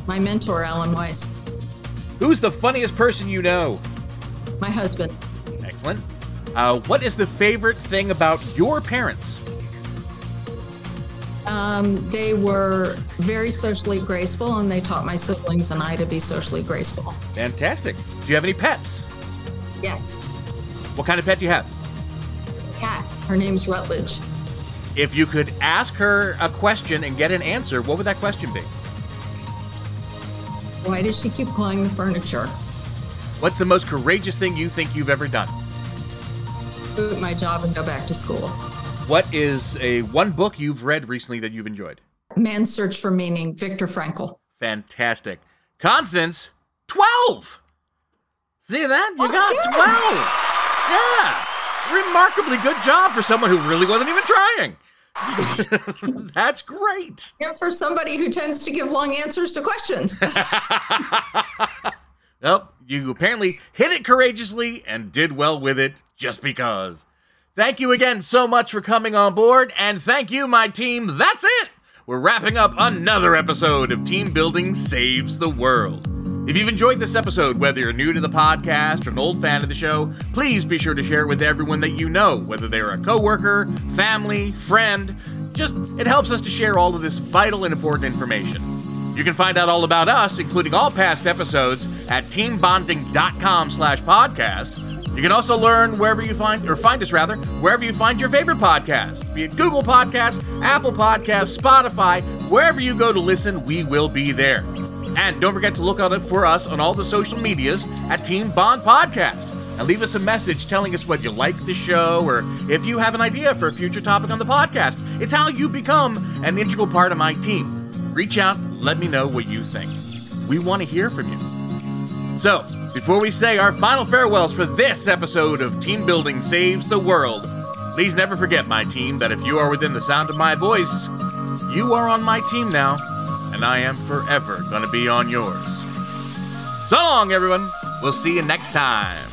[SPEAKER 2] My mentor, Alan Weiss.
[SPEAKER 3] Who's the funniest person you know?
[SPEAKER 2] My husband.
[SPEAKER 3] Excellent. Uh, what is the favorite thing about your parents?
[SPEAKER 2] Um, they were very socially graceful, and they taught my siblings and I to be socially graceful.
[SPEAKER 3] Fantastic. Do you have any pets?
[SPEAKER 2] Yes.
[SPEAKER 3] What kind of pet do you have?
[SPEAKER 2] Her name's Rutledge.
[SPEAKER 3] If you could ask her a question and get an answer, what would that question be?
[SPEAKER 2] Why does she keep clawing the furniture?
[SPEAKER 3] What's the most courageous thing you think you've ever done?
[SPEAKER 2] Quit my job and go back to school.
[SPEAKER 3] What is a one book you've read recently that you've enjoyed?
[SPEAKER 2] Man's Search for Meaning, Viktor Frankl.
[SPEAKER 3] Fantastic. Constance, 12. See that? You
[SPEAKER 2] Oh,
[SPEAKER 3] got 12. Yeah. Remarkably good job for someone who really wasn't even trying. That's great.
[SPEAKER 2] Yeah, for somebody who tends to give long answers to questions.
[SPEAKER 3] Nope, you apparently hit it courageously and did well with it just because. Thank you again so much for coming on board, and thank you, my team. That's it! We're wrapping up another episode of Team Building Saves the World. If you've enjoyed this episode, whether you're new to the podcast or an old fan of the show, please be sure to share it with everyone that you know, whether they're a coworker, family, friend. Just, it helps us to share all of this vital and important information. You can find out all about us, including all past episodes, at teambonding.com slash podcast. You can also learn wherever you find, or find us rather, wherever you find your favorite podcast, be it Google Podcasts, Apple Podcasts, Spotify, wherever you go to listen, we will be there. And don't forget to look out for us on all the social medias at Team Bond Podcast. And leave us a message telling us whether you like the show or if you have an idea for a future topic on the podcast. It's how you become an integral part of my team. Reach out, let me know what you think. We want to hear from you. So, before we say our final farewells for this episode of Team Building Saves the World, please never forget, my team, that if you are within the sound of my voice, you are on my team now, and I am forever going to be on yours. So long, everyone. We'll see you next time.